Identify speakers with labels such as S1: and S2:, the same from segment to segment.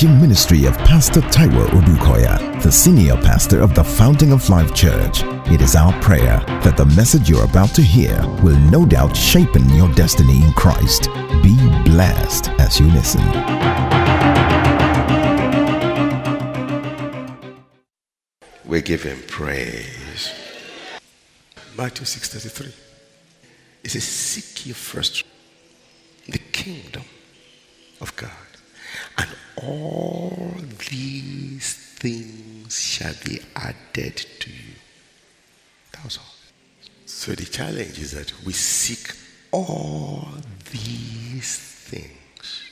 S1: teaching ministry of Pastor Taiwo Odukoya, the senior pastor of the Fountain of Life Church. It is our prayer that the message you're about to hear will no doubt shape your destiny in Christ. Be blessed as you listen.
S2: We give him praise. Matthew 6:33. It says, Seek ye first the kingdom of God, and all these things shall be added to you. That was all. So the challenge is that we seek all these things.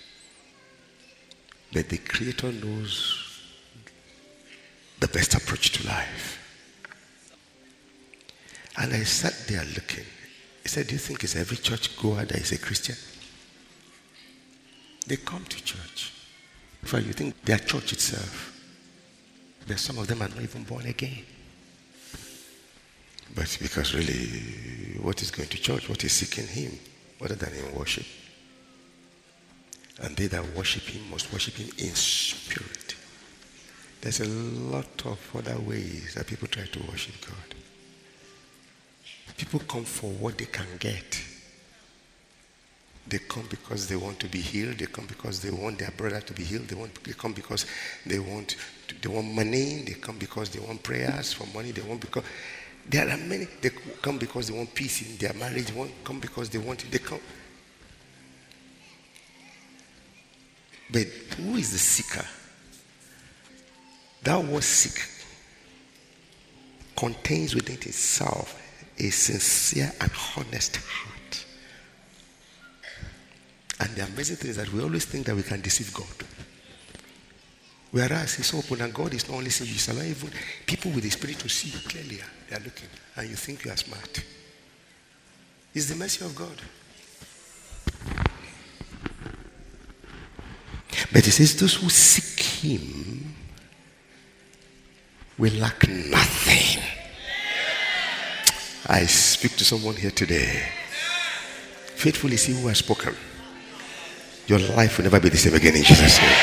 S2: But the Creator knows the best approach to life. And I sat there looking. He said, Do you think it's every church goer that is a Christian? They come to church. In fact, you think their church itself, but some of them are not even born again. But because really, what is going to church? What is seeking Him other than in worship? And they that worship Him must worship Him in spirit. There's a lot of other ways that people try to worship God. People come for what they can get. They come because they want to be healed. They come because they want their brother to be healed. They want. They come because they want. They want money. They come because they want prayers for money. They want because there are many. They come because they want peace in their marriage. They want come because they want. They come. But who is the seeker? That word seek contains within itself a sincere and honest heart. And the amazing thing is that we always think that we can deceive God. Whereas He's open and God is not only seeing you, He's even people with the Spirit to see clearly. Ah, they are looking and you think you are smart. It's the mercy of God. But He says, Those who seek Him will lack nothing. I speak to someone here today. Faithful is he who has spoken. Your life will never be the same again in Jesus' name.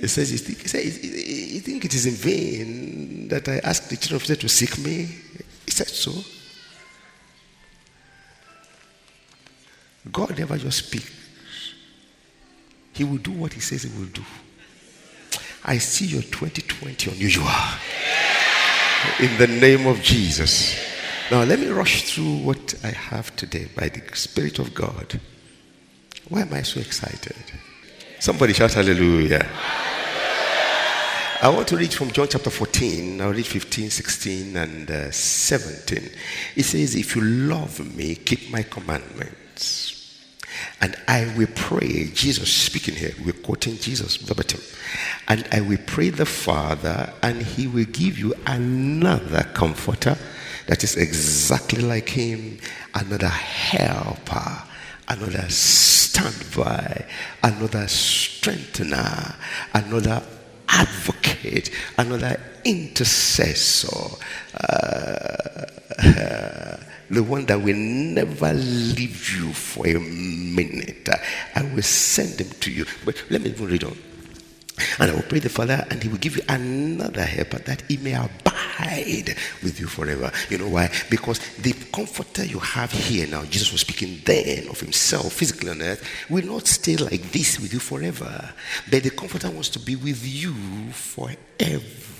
S2: He says, he think, he, says, he think it is in vain that I ask the children of Israel to seek me. He said so. God never just speaks. He will do what he says he will do. I see your 2020 unusual in the name of Jesus. Now, let me rush through what I have today by the Spirit of God. Why am I so excited? Somebody shout hallelujah. I want to read from John chapter 14. I'll read 15, 16, and uh, 17. It says, If you love me, keep my commandments. And I will pray, Jesus speaking here, we're quoting Jesus verbatim. And I will pray the Father, and he will give you another comforter that is exactly like him, another helper, another standby, another strengthener, another advocate, another intercessor. Uh, the one that will never leave you for a minute. I will send them to you. But let me even read on. And I will pray the Father, and He will give you another helper that He may abide with you forever. You know why? Because the comforter you have here now, Jesus was speaking then of Himself physically on earth, will not stay like this with you forever. But the comforter wants to be with you forever.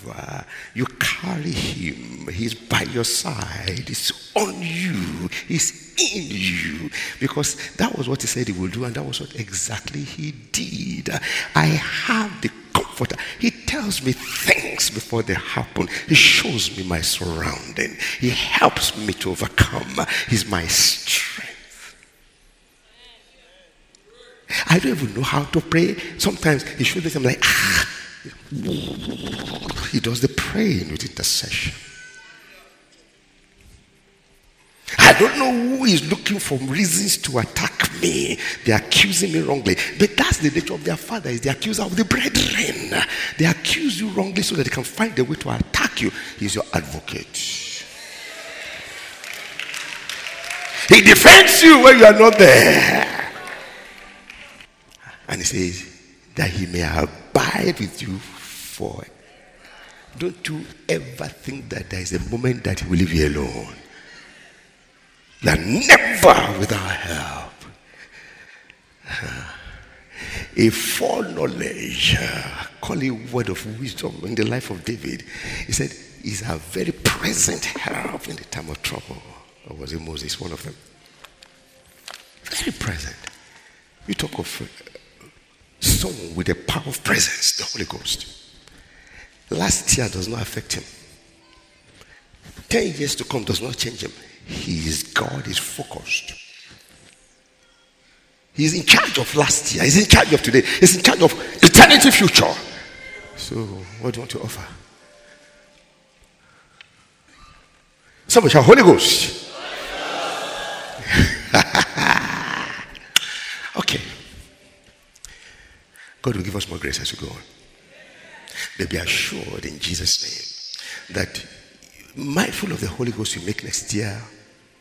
S2: You carry Him, He's by your side, He's on you, He's in you. Because that was what He said He would do, and that was what exactly He did. I have the comforter. He tells me things before they happen. He shows me my surrounding. He helps me to overcome. He's my strength. I don't even know how to pray. Sometimes he shows me, I'm like, ah. He does the praying with intercession. I don't know who is looking for reasons to attack me. They're accusing me wrongly. But that's the nature of their father, is the accuser of the brethren. They accuse you wrongly so that they can find a way to attack you. He's your advocate. He defends you when you are not there. And he says, that he may abide with you for. Don't you ever think that there is a moment that he will leave you alone. That never without help. A foreknowledge, call it word of wisdom in the life of David. He said, is a very present help in the time of trouble. Or was it Moses? One of them. Very present. You talk of someone with the power of presence, the Holy Ghost. Last year does not affect him. Ten years to come does not change him. He is God, is focused. He's in charge of last year. He's in charge of today. He's in charge of eternity future. So, what do you want to offer? Somebody shout Holy Ghost. okay. God will give us more grace as we go on. But be assured in Jesus' name that mindful of the Holy Ghost you make next year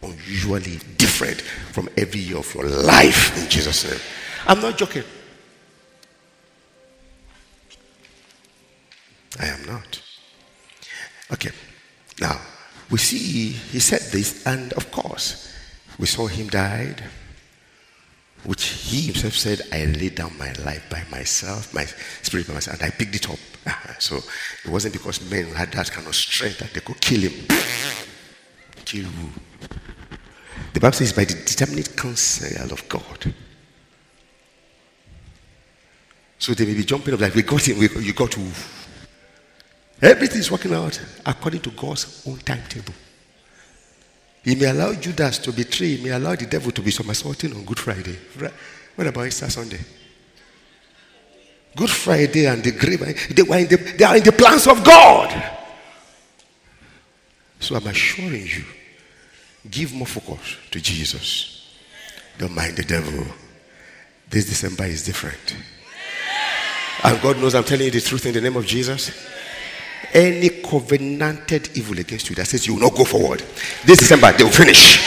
S2: unusually different from every year of your life in Jesus' name. I'm not joking. I am not. Okay. Now, we see he said this, and of course, we saw him died, which he himself said, I laid down my life by myself, my spirit by myself, and I picked it up. So it wasn't because men had that kind of strength that they could kill him. kill who? The Bible says by the determinate counsel of God. So they may be jumping up like we got him, we, you got to Everything is working out according to God's own timetable. He may allow Judas to betray, he may allow the devil to be somersaulting on Good Friday. What about Easter Sunday? Good Friday and the grave, they, were in the, they are in the plans of God. So I'm assuring you, give more focus to Jesus. Don't mind the devil. This December is different. And God knows I'm telling you the truth in the name of Jesus any covenanted evil against you that says you will not go forward, this December they will finish.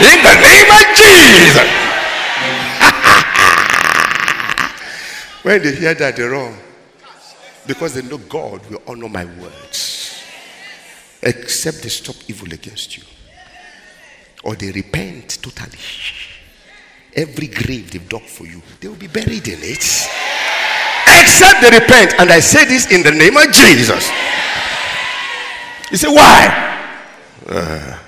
S2: In the name of Jesus. when they hear that, they're wrong. Because they know God will honor my words. Except they stop evil against you. Or they repent totally. Every grave they've dug for you, they will be buried in it except they repent. And I say this in the name of Jesus. You say, why? Uh,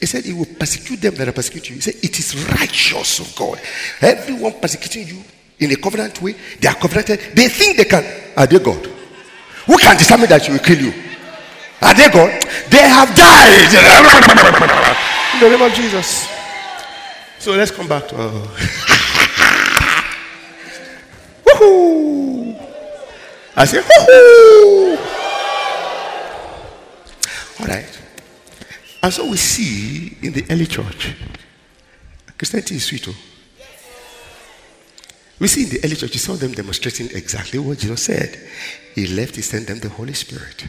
S2: he said, He will persecute them that are persecuting you. He said, It is righteous of God. Everyone persecuting you in a covenant way, they are covenanted. They think they can. Are they God? Who can determine that she will kill you? Are they God? They have died. in the name of Jesus. So let's come back to. Uh, Woohoo! I say, woohoo! All right. And so we see in the early church, Christianity is sweet. Oh. We see in the early church, you saw them demonstrating exactly what Jesus said. He left, he sent them the Holy Spirit.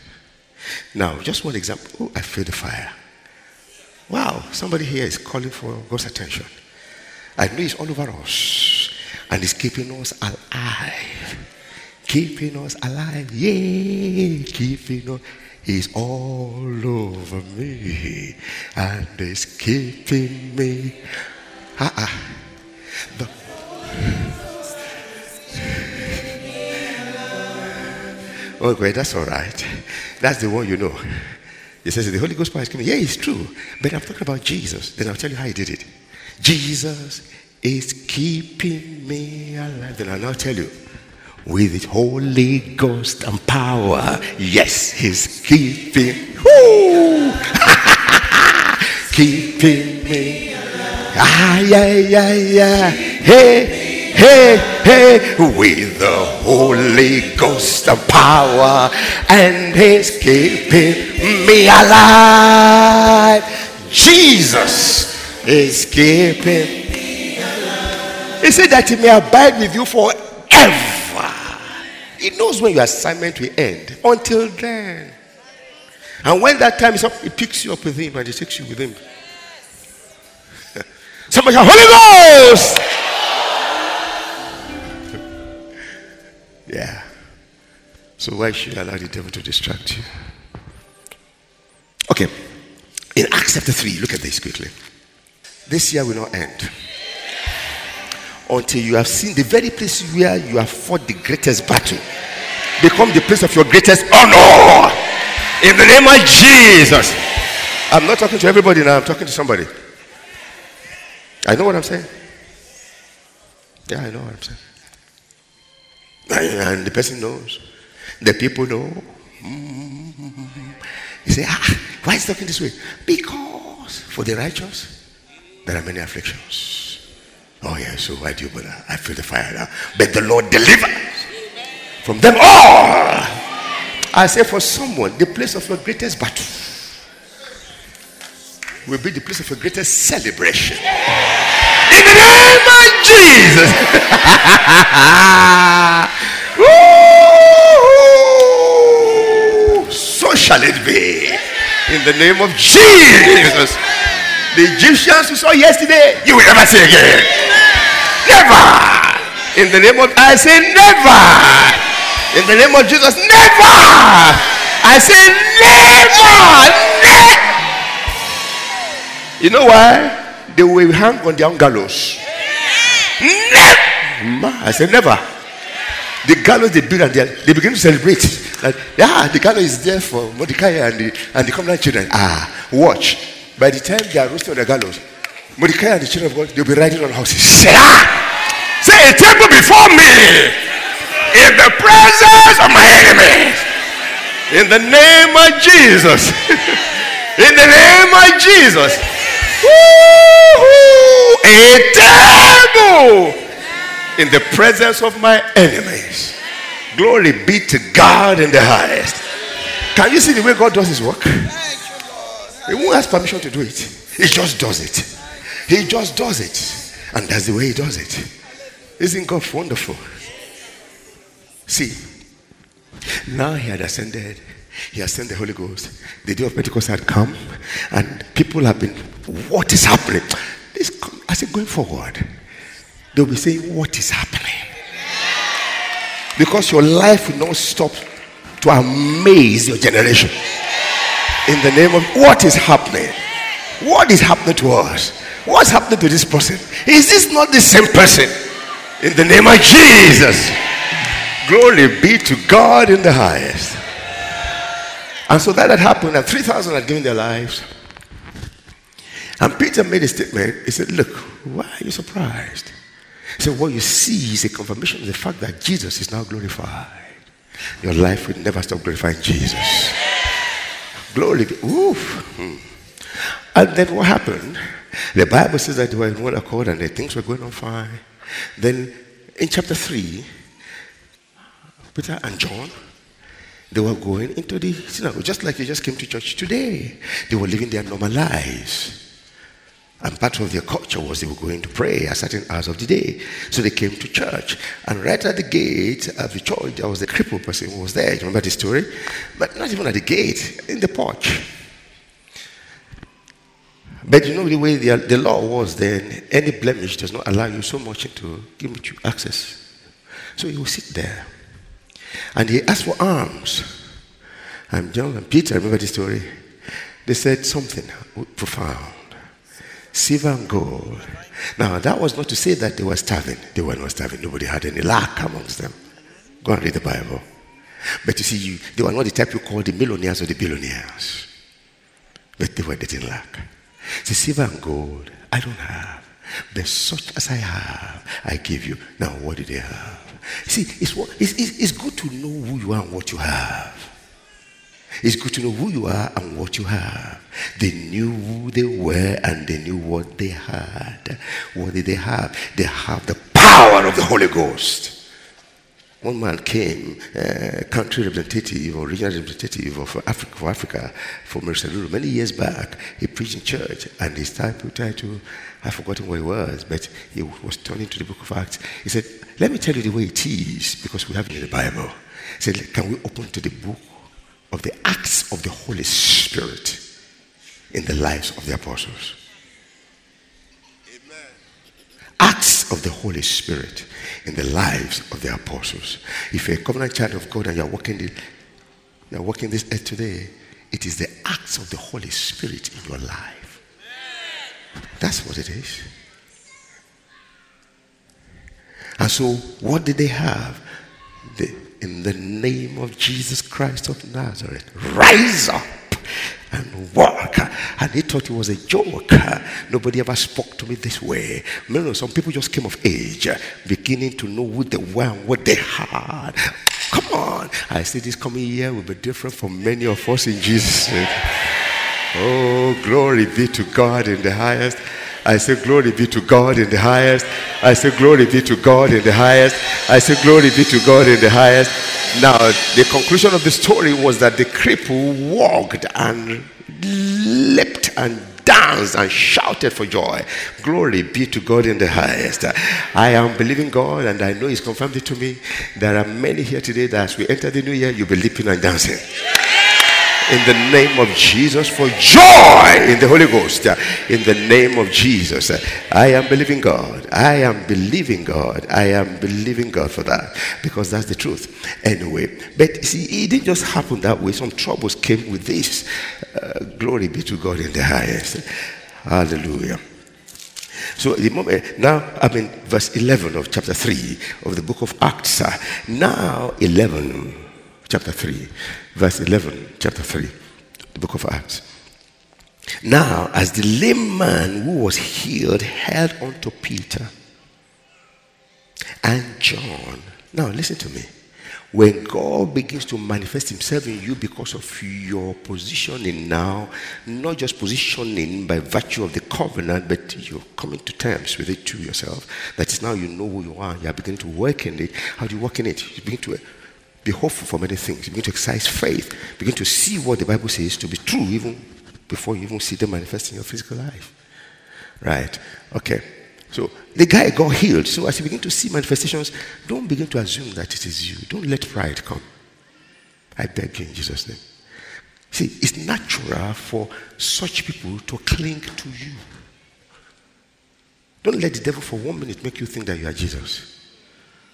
S2: Now, just one example. Oh, I feel the fire. Wow, somebody here is calling for God's attention. I know it's all over us and is keeping us alive. Keeping us alive. Yeah, Keeping us. He's all over me and is keeping me. Uh-uh. The, oh, great, that's all right. That's the one you know. He says the Holy Ghost power is coming. Yeah, it's true. But I'm talking about Jesus. Then I'll tell you how he did it. Jesus is keeping me alive. Then I'll now tell you, with his Holy Ghost and power, yes, he's keeping, keeping me. Ah, yeah, yeah, yeah. Hey, hey, hey, with the Holy Ghost and power, and he's keeping me alive. Jesus is keeping he said that he may abide with you forever. He knows when your assignment will end. Until then. And when that time is up, he picks you up with him and he takes you with him. Somebody shout, Holy Ghost! yeah. So why should you allow the devil to distract you? Okay. In Acts chapter 3, look at this quickly. This year will not end until you have seen the very place where you have fought the greatest battle become the place of your greatest honor. In the name of Jesus. I'm not talking to everybody now, I'm talking to somebody. I know what I'm saying. Yeah, I know what I'm saying. And the person knows. The people know. You say, ah, why is talking this way? Because for the righteous, there are many afflictions. Oh, yeah, so why do you bother? I feel the fire now. But the Lord delivers from them all. I say, for someone, the place of your greatest battle will be the place of your greatest celebration. In the name of Jesus. so shall it be. In the name of Jesus. The Egyptians you saw yesterday, you will never see again. Never. In the name of, I say never. In the name of Jesus, never. I say never. Never. You know why? They will hang on their own gallows. Never. I said never. The gallows they build and they, they begin to celebrate. Like, yeah, the gallows is there for Mordecai and the, and the covenant children. Ah, watch. By the time they are roasting on the gallows, Mordecai and the children of God, they'll be riding on horses. Say, ah! Say a table before me in the presence of my enemies. In the name of Jesus. in the name of Jesus. Woo-hoo! A table in the presence of my enemies. Glory be to God in the highest. Can you see the way God does his work? He won't ask permission to do it. He just does it. He just does it. And that's the way he does it. Isn't God wonderful? See, now he had ascended. He has sent the Holy Ghost. The day of Pentecost had come, and people have been, what is happening? This, I said, going forward, they'll be saying, What is happening? Because your life will not stop to amaze your generation. In the name of what is happening? What is happening to us? What's happening to this person? Is this not the same person? In the name of Jesus. Glory be to God in the highest. And so that had happened, and 3,000 had given their lives. And Peter made a statement. He said, Look, why are you surprised? So what you see is a confirmation of the fact that Jesus is now glorified. Your life will never stop glorifying Jesus. Glory. be. Oof. Hmm. And then what happened? The Bible says that they were in one accord and the things were going on fine. Then in chapter 3, Peter and John, they were going into the synagogue, just like you just came to church today. They were living their normal lives. And part of their culture was they were going to pray at certain hours of the day. So they came to church. And right at the gate of the church, there was a crippled person who was there. You remember the story? But not even at the gate, in the porch. But you know the way the, the law was then, any blemish does not allow you so much to give you access. So he will sit there. And he asked for alms. And John and Peter, remember the story? They said something profound silver and gold. Now, that was not to say that they were starving. They were not starving. Nobody had any lack amongst them. Go and read the Bible. But you see, you, they were not the type you call the millionaires or the billionaires. But they were getting lack. See, silver and gold, I don't have. But such as I have, I give you. Now, what do they have? See, it's, it's, it's good to know who you are and what you have. It's good to know who you are and what you have. They knew who they were and they knew what they had. What did they have? They have the power of the Holy Ghost. One man came, uh, country representative or regional representative of Africa for Africa for Merceruru many years back. He preached in church and his title, title, I've forgotten what it was, but he was turning to the book of Acts. He said, Let me tell you the way it is because we have it in the Bible. He said, Can we open to the book of the acts of the Holy Spirit in the lives of the apostles. Amen. Acts of the Holy Spirit in the lives of the apostles. If you're a covenant child of God and you're walking, the, you're walking this earth today, it is the acts of the Holy Spirit in your life. That's what it is. And so, what did they have? The, in the name of Jesus Christ of Nazareth, rise up and walk. And he thought it was a joke. Nobody ever spoke to me this way. No, no, some people just came of age, beginning to know who they were and what they had. Come on. I say this coming year will be different for many of us in Jesus' name. Oh, glory be to God in the highest. I say, Glory be to God in the highest. I say, Glory be to God in the highest. I say, Glory be to God in the highest. Now, the conclusion of the story was that the cripple walked and leapt and danced and shouted for joy. Glory be to God in the highest. I am believing God and I know He's confirmed it to me. There are many here today that as we enter the new year, you'll be leaping and dancing in the name of Jesus for joy in the Holy Ghost. In the name of Jesus. I am believing God. I am believing God. I am believing God for that because that's the truth. Anyway, but see, it didn't just happen that way. Some troubles came with this. Uh, glory be to God in the highest. Hallelujah. So the moment now I'm in verse 11 of chapter 3 of the book of Acts. Now 11 chapter 3, verse 11, chapter 3, the book of Acts. Now, as the lame man who was healed held on to Peter and John, now listen to me. When God begins to manifest Himself in you because of your positioning now, not just positioning by virtue of the covenant, but you're coming to terms with it to yourself. That is now you know who you are. You are beginning to work in it. How do you work in it? You begin to be hopeful for many things. Begin to exercise faith. Begin to see what the Bible says to be true even before you even see them manifest in your physical life. Right? Okay. So the guy got healed. So as you begin to see manifestations, don't begin to assume that it is you. Don't let pride come. I beg you in Jesus' name. See, it's natural for such people to cling to you. Don't let the devil for one minute make you think that you are Jesus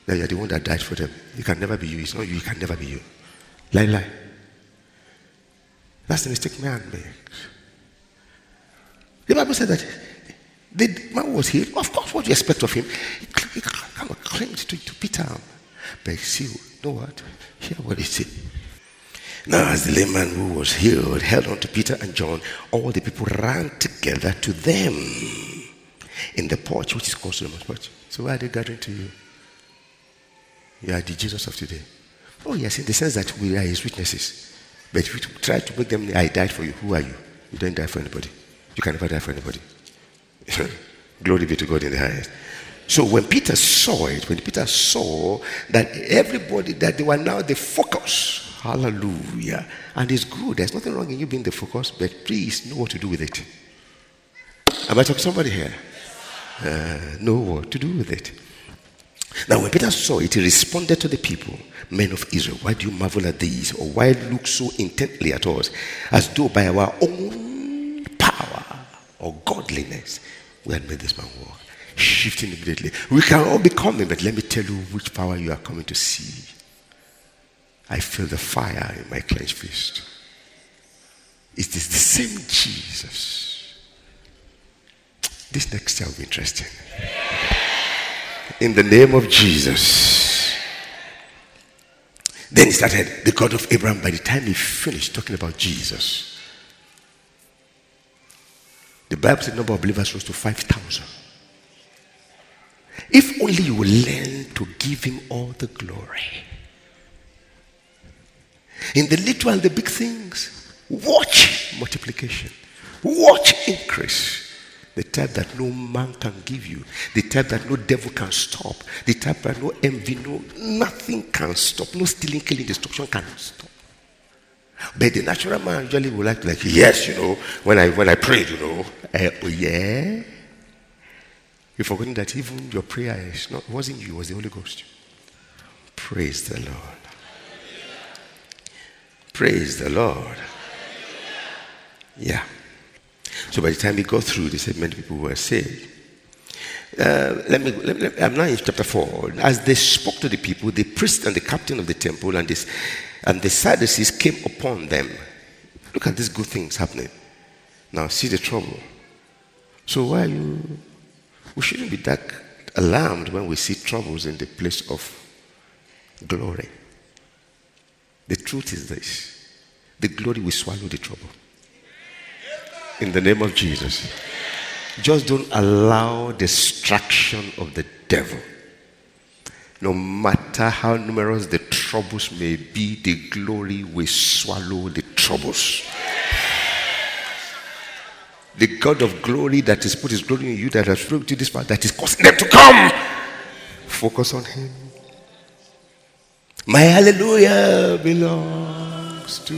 S2: that you're the one that died for them. You can never be you. It's not you. You can never be you. Lie, lie. That's the mistake man makes. The Bible said that the man was healed. Of course, what do you expect of him? He kind of clinged to, to Peter. But see, you know what? Hear what he said. Now, as the layman who was healed held on to Peter and John, all the people ran together to them in the porch, which is called Solomon's porch. So why are they gathering to you? You are the Jesus of today. Oh, yes, in the sense that we are his witnesses. But if you try to make them, I died for you, who are you? You don't die for anybody. You can never die for anybody. Glory be to God in the highest. So when Peter saw it, when Peter saw that everybody, that they were now the focus, hallelujah, and it's good. There's nothing wrong in you being the focus, but please know what to do with it. Am I talking to somebody here? Uh, know what to do with it. Now, when Peter saw it, he responded to the people, Men of Israel, why do you marvel at these? Or why look so intently at us, as though by our own power or godliness we had made this man walk? Shifting immediately. We can all be coming, but let me tell you which power you are coming to see. I feel the fire in my clenched fist. It is the same Jesus. This next year will be interesting in the name of Jesus. Then he started, the God of Abraham, by the time he finished talking about Jesus, the Bible said the number of believers rose to 5,000. If only you will learn to give him all the glory. In the little and the big things, watch multiplication, watch increase the type that no man can give you, the type that no devil can stop, the type that no envy, no nothing can stop, no stealing, killing, destruction can stop. But the natural man usually like to like, yes, you know, when I when I prayed, you know, uh, oh yeah. You've forgotten that even your prayer is not wasn't you, it was the Holy Ghost. Praise the Lord. Praise the Lord. Yeah. So by the time we got through, they said many people were saved. uh, let, me, let, me, I'm now in chapter 4. As they spoke to the people, the priest and the captain of the temple and, this, and the Sadducees came upon them. Look at these good things happening. Now, see the trouble. So, why you. We shouldn't be that alarmed when we see troubles in the place of glory. The truth is this the glory will swallow the trouble. In the name of Jesus. Just don't allow distraction of the devil. No matter how numerous the troubles may be, the glory will swallow the troubles. The God of glory that has put his glory in you, that has brought you this far, that is causing them to come. Focus on him. My hallelujah belongs to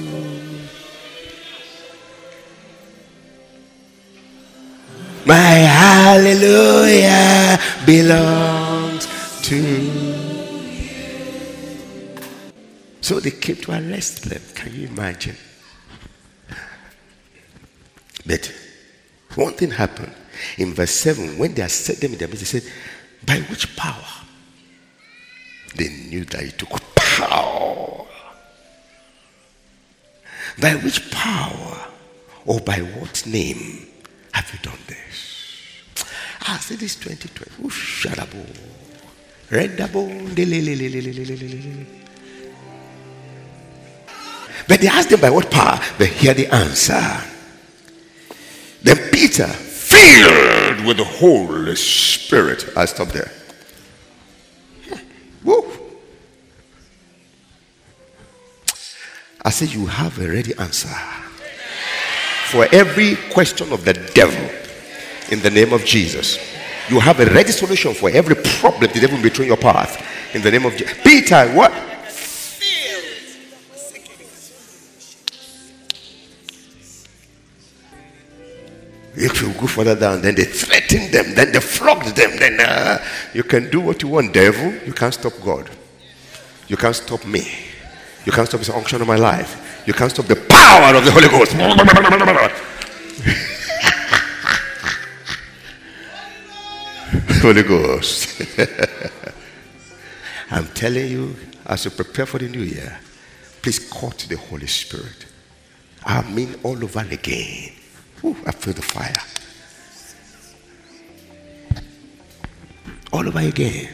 S2: My hallelujah belongs to you. So they came to arrest them. Can you imagine? But one thing happened. In verse 7, when they set them in their midst, they said, By which power? They knew that it took power. By which power or by what name have you done this? I ah, say this 2020. Ooh, shadabo. Redabo. But they asked them by what power? But hear the answer. Then Peter, filled with the Holy Spirit, I stop there. Woo. I said, You have a ready answer for every question of the devil in the name of Jesus. You have a ready solution for every problem the devil in your path in the name of Jesus. Peter, what? If you go further down, then they threatened them, then they flogged them. Then uh, you can do what you want, devil. You can't stop God. You can't stop me. You can't stop the unction of my life. You can't stop the power of the Holy Ghost. Holy Ghost. I'm telling you, as you prepare for the new year, please to the Holy Spirit. I mean, all over again. Ooh, I feel the fire. All over again.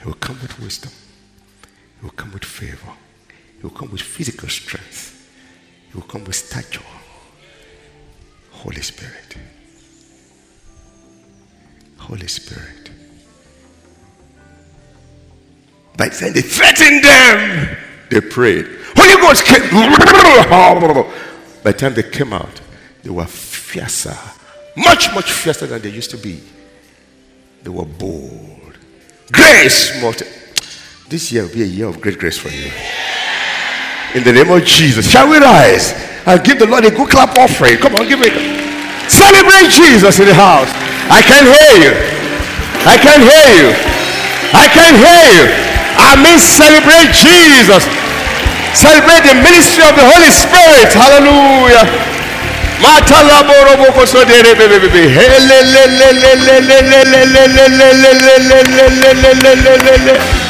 S2: He will come with wisdom. He will come with favor. He will come with physical strength. He will come with stature. Holy Spirit. Holy Spirit. By time they threatened them, they prayed. Holy Ghost came. By the time they came out, they were fiercer. Much, much fiercer than they used to be. They were bold. Grace multi- This year will be a year of great grace for you. In the name of Jesus. Shall we rise and give the Lord a good clap offering? Come on, give it. Celebrate Jesus in the house. I can hear you. I can hear you. I can hear you. I mean, celebrate Jesus. Celebrate the ministry of the Holy Spirit. Hallelujah. Hallelujah.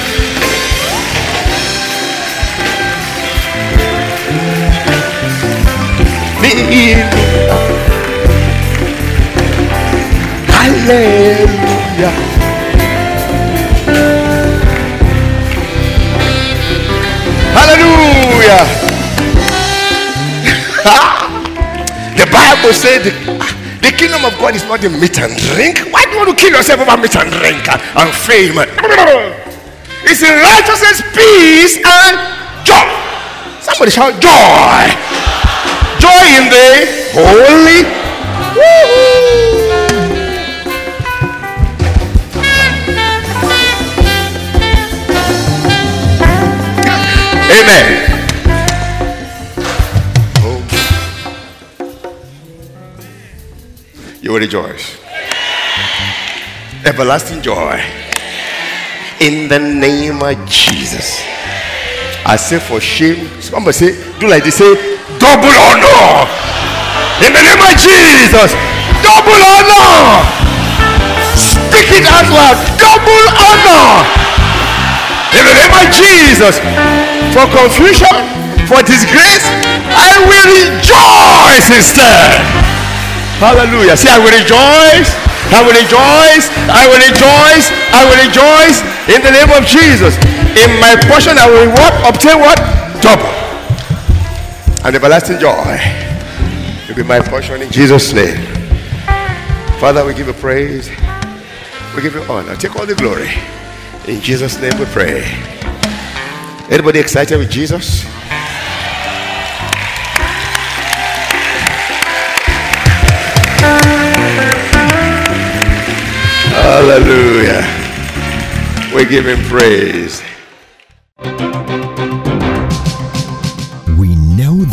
S2: Hallelujah. Hallelujah. the Bible said the, the kingdom of God is not a meat and drink. Why do you want to kill yourself over meat and drink and fame? It's in righteousness, peace, and joy. Somebody shout joy joy in the holy. Amen. You will rejoice. Everlasting joy. In the name of Jesus. I say for shame. Somebody say, do like they Say, double honor. In the name of Jesus, double honor. Speak it as well. Double honor. In the name of Jesus. For confusion, for disgrace, I will rejoice instead. Hallelujah. See, I will rejoice. I will rejoice. I will rejoice. I will rejoice in the name of Jesus. In my portion, I will what? Obtain what? Double. And everlasting joy will be my portion in Jesus' name. Father, we give you praise. We give you honor. Take all the glory. In Jesus' name we pray. Anybody excited with Jesus? Hallelujah. We give him praise.